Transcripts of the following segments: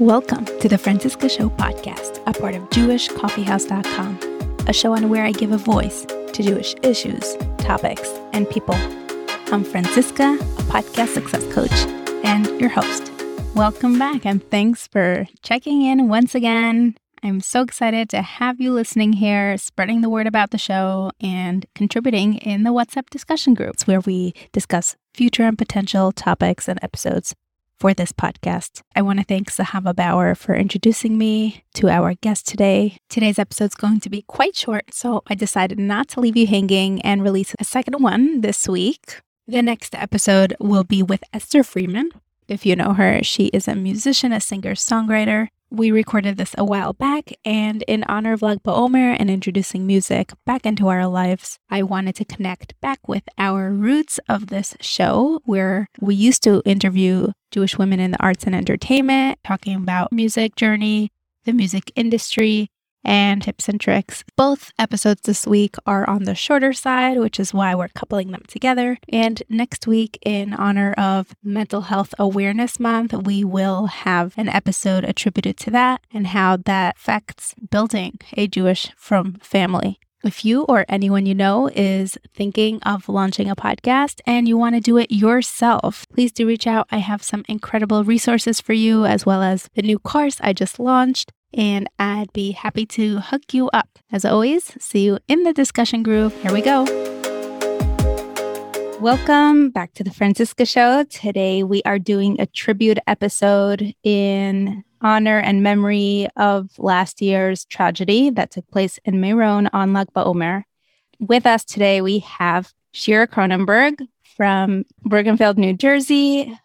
Welcome to the Franciska Show podcast, a part of JewishCoffeehouse.com, a show on where I give a voice to Jewish issues, topics, and people. I'm Franciska, a podcast success coach, and your host. Welcome back, and thanks for checking in once again. I'm so excited to have you listening here, spreading the word about the show, and contributing in the WhatsApp discussion groups where we discuss future and potential topics and episodes for this podcast. I want to thank Zahava Bauer for introducing me to our guest today. Today's episode is going to be quite short, so I decided not to leave you hanging and release a second one this week. The next episode will be with Esther Freeman. If you know her, she is a musician, a singer, songwriter, we recorded this a while back, and in honor of Lag BaOmer and introducing music back into our lives, I wanted to connect back with our roots of this show, where we used to interview Jewish women in the arts and entertainment, talking about music journey, the music industry, and tips and tricks. Both episodes this week are on the shorter side, which is why we're coupling them together. And next week, in honor of Mental Health Awareness Month, we will have an episode attributed to that and how that affects building a Jewish from family. If you or anyone you know is thinking of launching a podcast and you want to do it yourself, please do reach out. I have some incredible resources for you, as well as the new course I just launched and I'd be happy to hook you up. As always, see you in the discussion group. Here we go. Welcome back to the Franciska Show. Today we are doing a tribute episode in honor and memory of last year's tragedy that took place in Meron on Lag BaOmer. With us today, we have Shira Kronenberg from Bergenfield, New Jersey,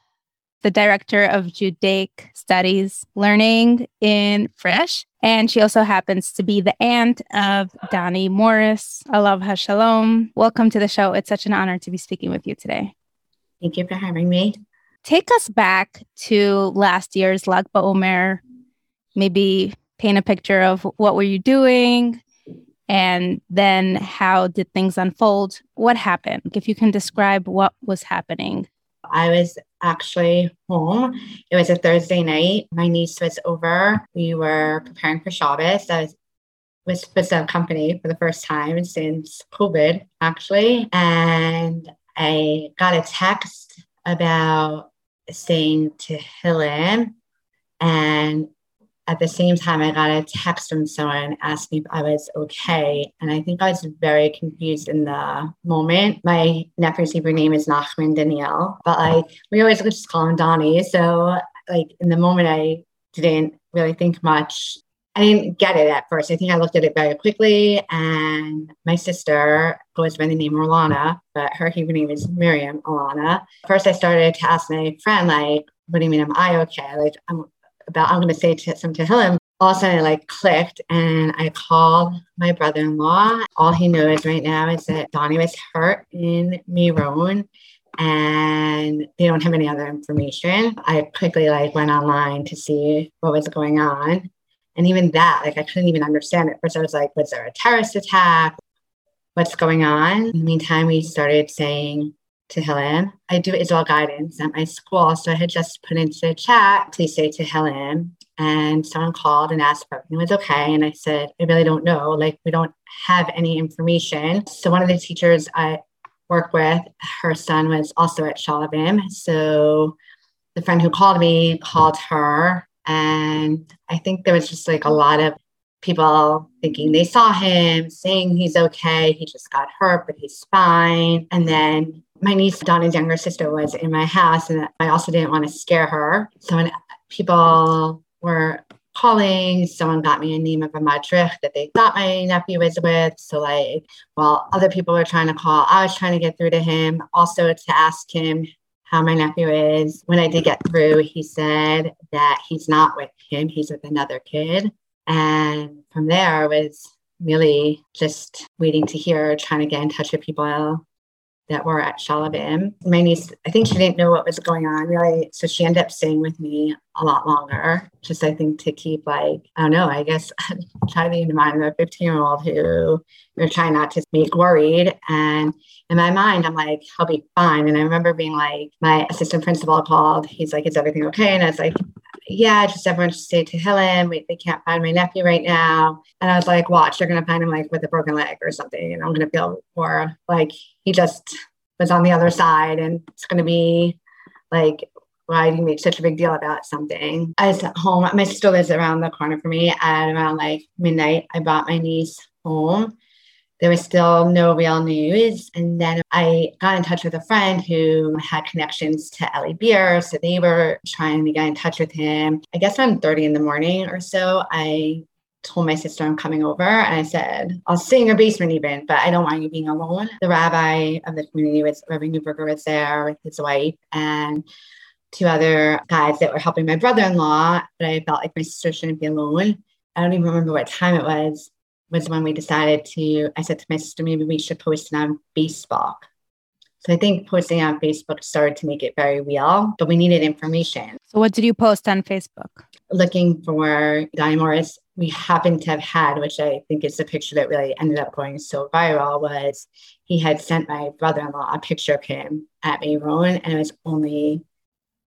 the director of Judaic Studies Learning in Frisch. And she also happens to be the aunt of Donny Morris. Alav Hashalom. Welcome to the show. It's such an honor to be speaking with you today. Thank you for having me. Take us back to last year's Lag BaOmer. Maybe paint a picture of what were you doing, and then how did things unfold? What happened? If you can describe what was happening. I was actually home. It was a Thursday night. My niece was over. We were preparing for Shabbos. I was with the company for the first time since COVID, actually. And I got a text about saying to Tehillim. And at the same time, I got a text from someone asking if I was okay. And I think I was very confused in the moment. My nephew's Hebrew name is Nachman Daniel, but like we always just call him Donny. So like in the moment, I didn't really think much. I didn't get it at first. I think I looked at it very quickly. And my sister goes by the name Rolana, but her Hebrew name is Miriam Alana. First, I started to ask my friend, like, what do you mean, am I okay? Like, I'm about I'm going to say to, Tehillim. All of a sudden, like clicked, and I called my brother-in-law. All he knows right now is that Donny was hurt in Meron, and they don't have any other information. I quickly like went online to see what was going on, and even that, like I couldn't even understand it. First, I was like, "Was there a terrorist attack? What's going on?" In the meantime, we started saying Tehillim. I do Israel guidance at my school. So I had just put into the chat, please say Tehillim. And someone called and asked if everything was okay. And I said, I really don't know. Like, we don't have any information. So one of the teachers I work with, her son was also at Shaalvim. So the friend who called me called her. And I think there was just like a lot of people thinking they saw him, saying he's okay, he just got hurt, but he's fine. And then my niece Donna's younger sister was in my house, and I also didn't want to scare her. So when people were calling, someone got me a name of a madrich that they thought my nephew was with. So like, while other people were trying to call, I was trying to get through to him, also to ask him how my nephew is. When I did get through, he said that he's not with him; he's with another kid. And from there, I was really just waiting to hear, trying to get in touch with people that were at Shaalvim. My niece, I think she didn't know what was going on really. So she ended up staying with me a lot longer, just I think to keep like, I don't know, I guess try to be in mind of a 15 year old who you're trying not to make worried. And in my mind, I'm like, I'll be fine. And I remember being like, my assistant principal called, he's like, is everything okay? And I was like, yeah, just everyone just stay Tehillim. They can't find my nephew right now. And I was like, watch, they're going to find him like with a broken leg or something. And I'm going to feel more like he just was on the other side and it's going to be like, why do you make such a big deal about something? I was at home. My sister lives around the corner for me. At around like midnight, I brought my niece home there was still no real news. And then I got in touch with a friend who had connections to Eli Beer. So they were trying to get in touch with him. I guess around 30 in the morning or so, I told my sister I'm coming over and I said, I'll stay in your basement even, but I don't want you being alone. The rabbi of the community was Rabbi Newberger was there with his wife and two other guys that were helping my brother-in-law, but I felt like my sister shouldn't be alone. I don't even remember what time it was was when we decided to, I said to my sister, maybe we should post it on Facebook. So I think posting on Facebook started to make it very real, but we needed information. So what did you post on Facebook? Looking for Guy Morris, we happened to have had, which I think is the picture that really ended up going so viral, was he had sent my brother-in-law a picture of him at Meron, and it was only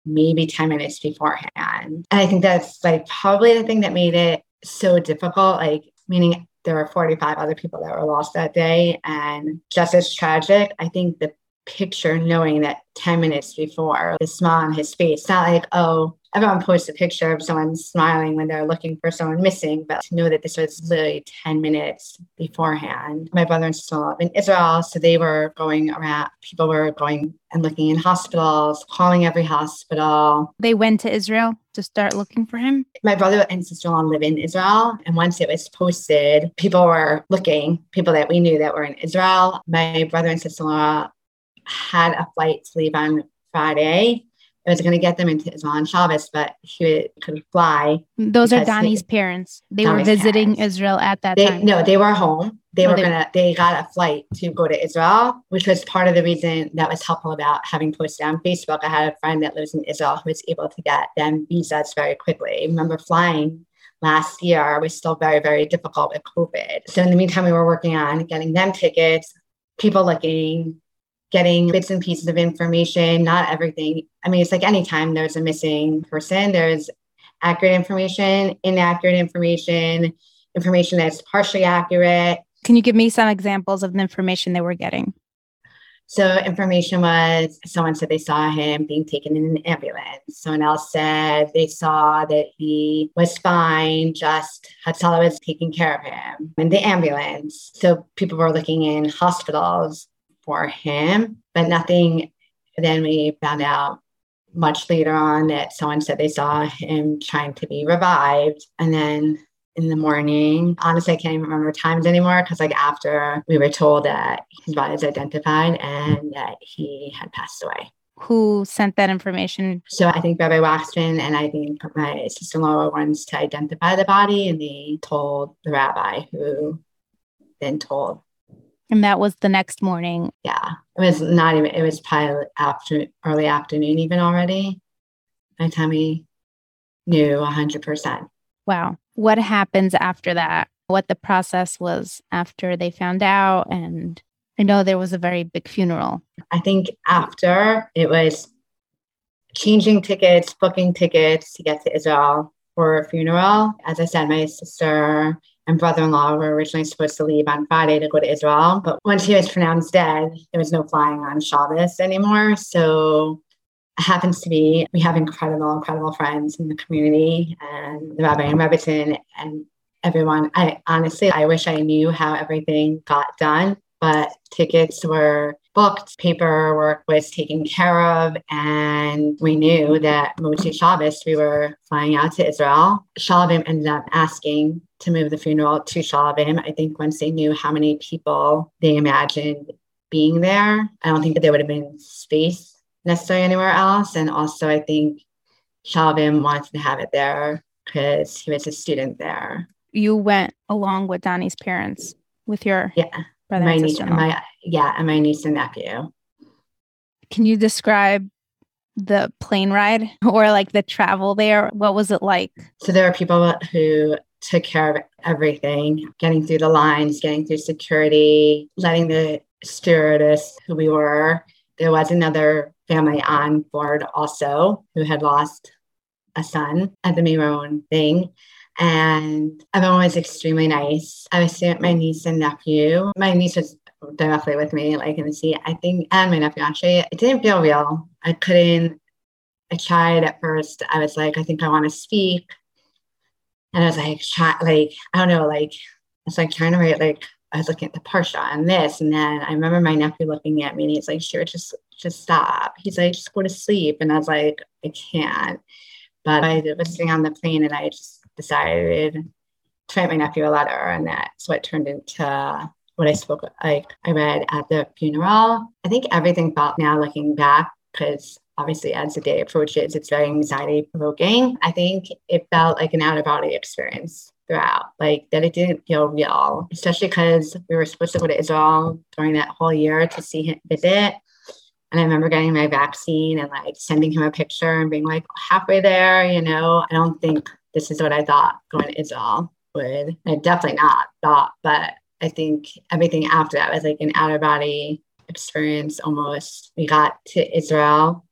maybe 10 minutes beforehand. And I think that's like probably the thing that made it so difficult. Like, meaning there were 45 other people that were lost that day. And just as tragic, I think the picture knowing that 10 minutes before the smile on his face, it's not like, oh, everyone posts a picture of someone smiling when they're looking for someone missing, but to know that this was literally 10 minutes beforehand. My brother and sister in law live in Israel, so they were going around, people were going and looking in hospitals, calling every hospital. They went to Israel to start looking for him? My brother and sister in law live in Israel. And once it was posted, people were looking, people that we knew that were in Israel. My brother and sister in law had a flight to leave on Friday it was going to get them into Israel on Shabbos, but he could fly. Those are Donny's he, parents. They Donny's were visiting parents. Israel at that they, time. No, they were home. They oh, were they, gonna. They got a flight to go to Israel, which was part of the reason that was helpful about having posted on Facebook. I had a friend that lives in Israel who was able to get them visas very quickly. I remember flying last year was still very, very difficult with COVID. So in the meantime, we were working on getting them tickets, people looking, getting bits and pieces of information, not everything. I mean, it's like anytime there's a missing person, there's accurate information, inaccurate information, information that's partially accurate. Can you give me some examples of the information they were getting? So information was someone said they saw him being taken in an ambulance. Someone else said they saw that he was fine, just Hatzalah was taking care of him in the ambulance. So people were looking in hospitals for him, but nothing. Then we found out much later on that someone said they saw him trying to be revived. And then in the morning, honestly, I can't even remember times anymore because, like, after we were told that his body is identified and that he had passed away. Who sent that information? So I think Rabbi Waxman and I think my sister-in-law were ones to identify the body, and they told the rabbi, who then told and that was the next morning. Yeah. It was not even, it was probably after early afternoon, even already. By tummy knew 100%. Wow. What happens after that? What the process was after they found out? And I know there was a very big funeral. I think after it was changing tickets, booking tickets to get to Israel for a funeral. As I said, my sister and brother-in-law were originally supposed to leave on Friday to go to Israel, but once he was pronounced dead, there was no flying on Shabbos anymore. So it happens to be we have incredible, incredible friends in the community, and the rabbi and Rebbetzin and everyone. I honestly, I wish I knew how everything got done, but tickets were booked, paperwork was taken care of, and we knew that Motzei Shabbos, we were flying out to Israel. Shaalvim ended up asking to move the funeral to Shaalvim. I think once they knew how many people they imagined being there, I don't think that there would have been space necessarily anywhere else. And also, I think Shaalvim wanted to have it there because he was a student there. You went along with Donny's parents with your yeah brother my niece, my yeah, and my niece and nephew. Can you describe the plane ride or like the travel there? What was it like? So there are people who took care of everything, getting through the lines, getting through security, letting the stewardess who we were. There was another family on board also who had lost a son at the Meron thing. And everyone was extremely nice. I was staying with my niece and nephew. My niece was directly with me, like in the seat, I think, and my nephew actually. It didn't feel real. I couldn't, I tried at first. I was like, I think I want to speak. And I was like, try, like, I don't know, like, I was like trying to write, like, I was looking at the Parsha and this. And then I remember my nephew looking at me and he's like, sure, just, just stop. He's like, just go to sleep. And I was like, I can't. But I was sitting on the plane and I just decided to write my nephew a letter. And that's what turned into what I spoke, like I read at the funeral. I think everything felt now looking back, because obviously as the day approaches, it's very anxiety provoking. I think it felt like an out of body experience throughout, like that it didn't feel real, especially because we were supposed to go to Israel during that whole year to see him visit. And I remember getting my vaccine and like sending him a picture and being like, halfway there, you know, I don't think this is what I thought going to Israel would. I definitely not thought, but I think everything after that was like an out of body experience almost. We got to Israel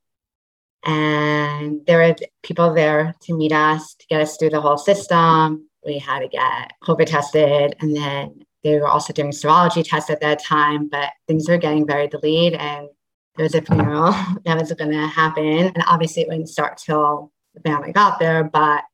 and there were people there to meet us, to get us through the whole system. We had to get COVID tested and then they were also doing serology tests at that time, but things were getting very delayed and there was a funeral that was going to happen. And obviously it wouldn't start till the family got there, but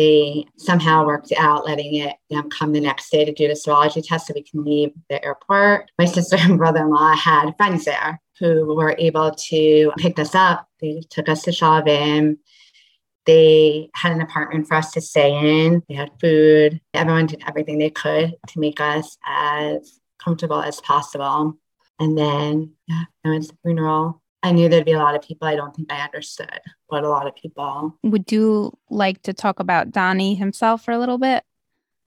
they somehow worked out letting it come the next day to do the serology test so we can leave the airport. My sister and brother-in-law had friends there who were able to pick us up. They took us to Shaalvim. They had an apartment for us to stay in. They had food. Everyone did everything they could to make us as comfortable as possible. And then, yeah, I went to the funeral. I knew there'd be a lot of people. I don't think I understood what a lot of people. Would you like to talk about Donny himself for a little bit?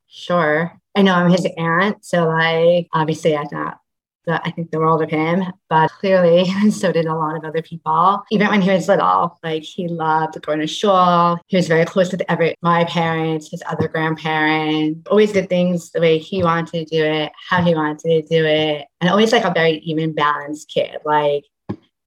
Sure. I know I'm his aunt, so like obviously I thought that I think the world of him, but clearly so did a lot of other people. Even when he was little, like he loved going to shul. He was very close with every my parents, his other grandparents. Always did things the way he wanted to do it, how he wanted to do it, and always like a very even balanced kid. Like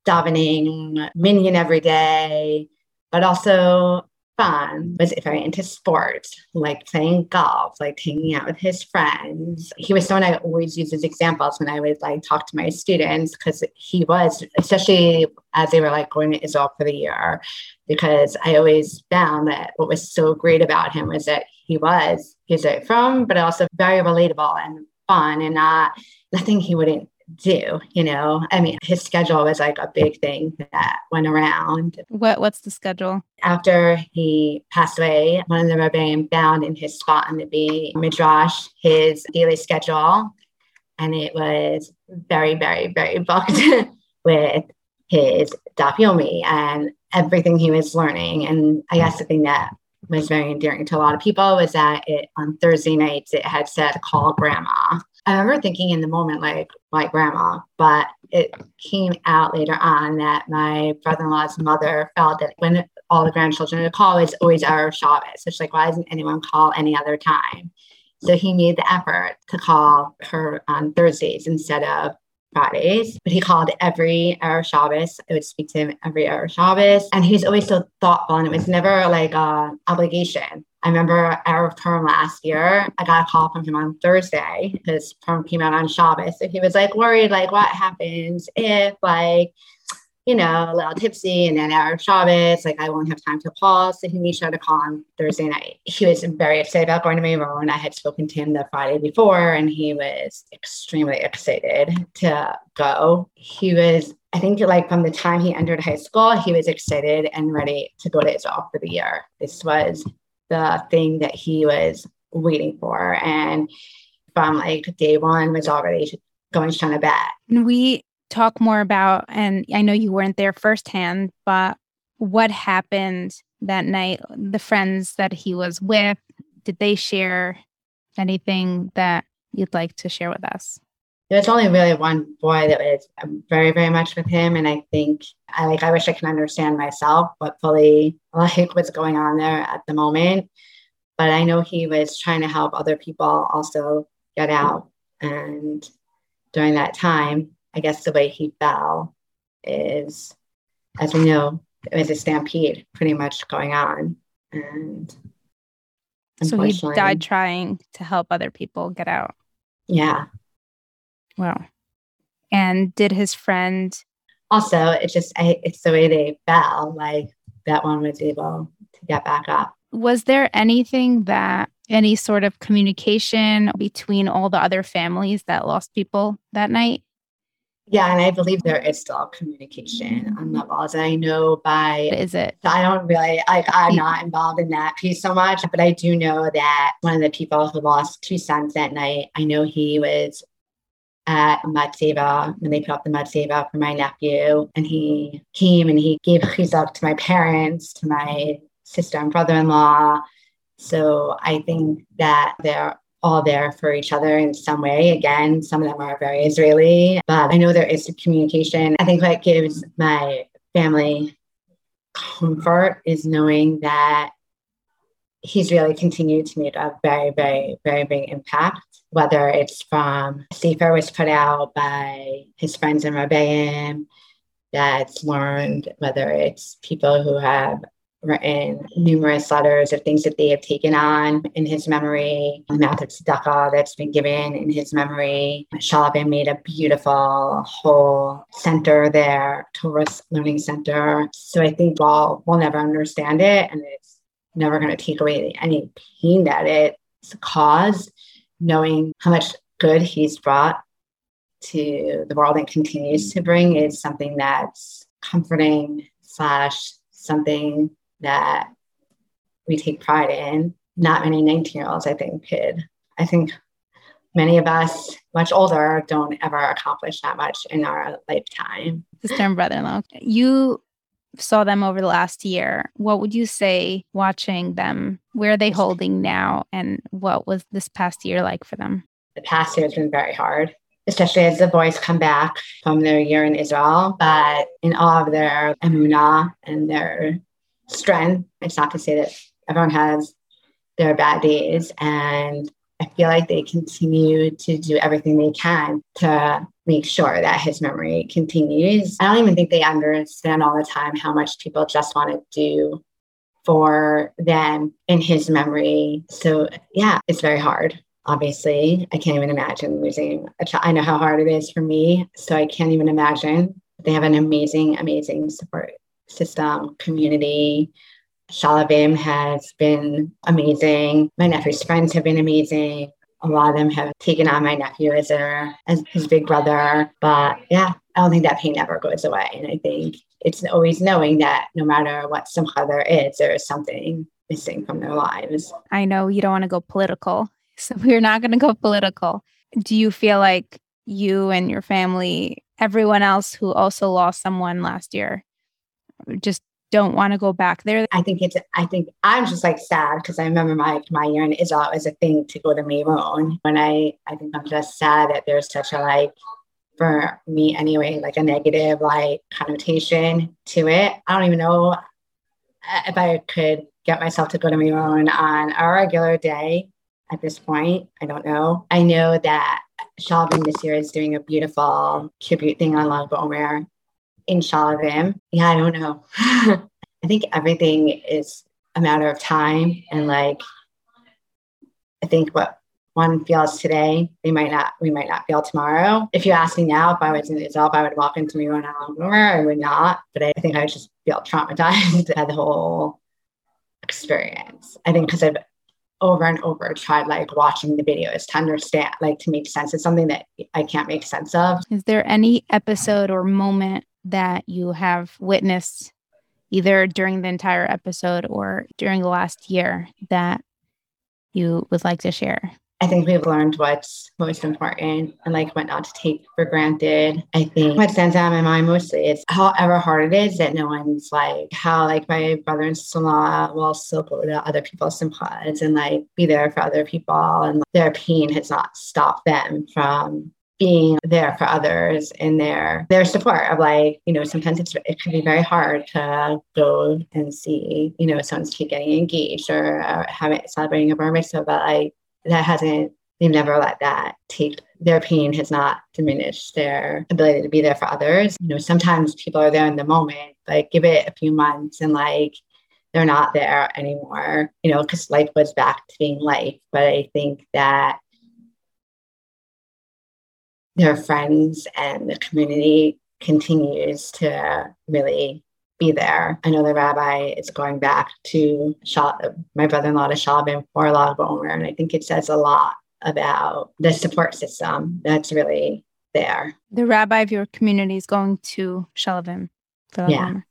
davening, minyan every day, but also fun was very into sports, like playing golf, like hanging out with his friends. He was someone I always use as examples when I would like talk to my students because he was, especially as they were like going to Israel for the year, because I always found that what was so great about him was that he was, he's from, but also very relatable and fun and not nothing he wouldn't do you know? I mean his schedule was like a big thing that went around. What what's the schedule? After he passed away one of the rebbeim found in his spot in the b midrash his daily schedule and it was very very very booked with his daf yomi and everything he was learning. And i guess the thing that was very endearing to a lot of people was that it on thursday nights it had said call grandma I remember thinking in the moment, like, my grandma, but it came out later on that my brother in law's mother felt that when all the grandchildren would call, it's always Erev Shabbos. So she's like, why doesn't anyone call any other time? So he made the effort to call her on Thursdays instead of Fridays, but he called every Erev Shabbos. I would speak to him every Erev Shabbos. And he's always so thoughtful and it was never like a obligation. I remember our term last year, I got a call from him on Thursday. His term came out on Shabbos. So he was like worried, like what happens if like you know, a little tipsy and then Erev Shabbos, like I won't have time to pause. So he made sure to call on Thursday night. He was very excited about going to Meron. I had spoken to him the Friday before and he was extremely excited to go. He was, I think like from the time he entered high school, he was excited and ready to go to Israel for the year. This was the thing that he was waiting for. And from like day one was already going to Shana Bet. We talk more about, and I know you weren't there firsthand, but what happened that night? The friends that he was with, did they share anything that you'd like to share with us? There was only really one boy that was um, very, very much with him, and I think I like. I wish I could understand myself what fully like what's going on there at the moment. But I know he was trying to help other people also get out, and during that time, I guess the way he fell is, as we know, it was a stampede pretty much going on. And so he died trying to help other people get out. Yeah. Wow. And did his friend also it just it's the way they fell like that one was able to get back up was there anything that any sort of communication between all the other families that lost people that night yeah, and I believe there is still communication on levels. And I know by is it? I don't really like I'm not involved in that piece so much, but I do know that one of the people who lost two sons that night, I know he was at Mud when they put up the Mud for my nephew. And he came and he gave chizuk to my parents, to my sister and brother-in-law. So I think that they're all there for each other in some way. Again, some of them are very Israeli, but I know there is communication. I think what gives my family comfort is knowing that he's really continued to make a very, very, very big impact, whether it's from sefer was put out by his friends in Rabbeim that's learned, whether it's people who have written numerous letters of things that they have taken on in his memory, the math of tzedakah that's been given in his memory. Shaalvim made a beautiful whole center there, Torah Learning Center. So I think we'll, we'll never understand it and it's never going to take away any pain that it's caused, knowing how much good he's brought to the world and continues to bring is something that's comforting slash something that we take pride in. Not many 19 year olds, I think, could. I think many of us, much older, don't ever accomplish that much in our lifetime. Sister and brother in law, you saw them over the last year. What would you say watching them? Where are they holding now? And what was this past year like for them? The past year has been very hard especially as the boys come back from their year in Israel, but in all of their emunah and their strength. It's not to say that everyone has their bad days. And I feel like they continue to do everything they can to make sure that his memory continues. I don't even think they understand all the time how much people just want to do for them in his memory. So, yeah, it's very hard. Obviously, I can't even imagine losing a child. I know how hard it is for me. So, I can't even imagine. They have an amazing, amazing support system, community. Shaalvim has been amazing. My nephew's friends have been amazing. A lot of them have taken on my nephew as their as his big brother. But yeah, I don't think that pain ever goes away. And I think it's always knowing that no matter what simcha there is, there is something missing from their lives. I know you don't want to go political, so we're not going to go political. Do you feel like you and your family, everyone else who also lost someone last year, just don't want to go back there. I think it's, I think I'm just like sad because I remember my, my year in Israel was a thing to go to Meron. When I, I think I'm just sad that there's such a like, for me anyway, like a negative like connotation to it. I don't even know uh, if I could get myself to go to Meron on a regular day at this point. I don't know. I know that Shaalvim this year is doing a beautiful tribute thing on Lag BaOmer in Shaalvim. Yeah, I don't know. I think everything is a matter of time. And like, I think what one feels today, they might not, we might not feel tomorrow. If you ask me now, if I was in Israel, if I would walk into Meron I would not. But I think I would just feel traumatized by the whole experience. I think because I've over and over tried like watching the videos to understand, like to make sense. It's something that I can't make sense of. Is there any episode or moment that you have witnessed either during the entire episode or during the last year that you would like to share? I think we've learned what's most important and like what not to take for granted. I think what stands out in my mind mostly is however hard it is that no one's like how like my brother and sister-in-law will still go to other people's sympathies and like be there for other people and their pain has not stopped them from being there for others and their their support of like you know sometimes it's it can be very hard to go and see you know someone's kid getting engaged or, or having celebrating a bar mitzvah but like that hasn't they've never let that take their pain has not diminished their ability to be there for others you know sometimes people are there in the moment but give it a few months and like they're not there anymore, you know, because life was back to being life. But I think that their friends and the community continues to really be there. I know the rabbi is going back to Shal- my brother-in-law to Shaalvim for Lag BaOmer, and I think it says a lot about the support system that's really there. The rabbi of your community is going to Shaalvim for Yeah. Bomer.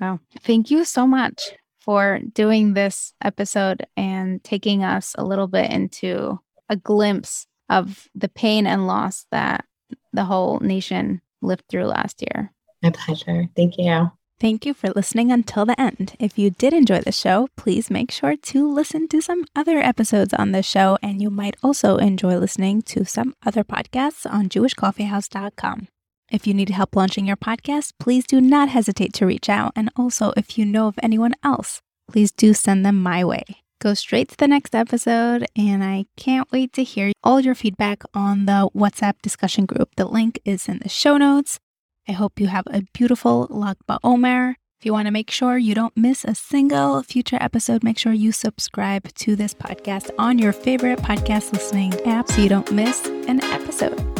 Wow. Thank you so much for doing this episode and taking us a little bit into a glimpse of the pain and loss that the whole nation lived through last year. My pleasure. Thank you. Thank you for listening until the end. If you did enjoy the show, please make sure to listen to some other episodes on this show, and you might also enjoy listening to some other podcasts on jewishcoffeehouse.com. If you need help launching your podcast, please do not hesitate to reach out. And also, if you know of anyone else, please do send them my way. Go straight to the next episode, and I can't wait to hear all your feedback on the WhatsApp discussion group. The link is in the show notes. I hope you have a beautiful Lag BaOmer. If you want to make sure you don't miss a single future episode, make sure you subscribe to this podcast on your favorite podcast listening app so you don't miss an episode.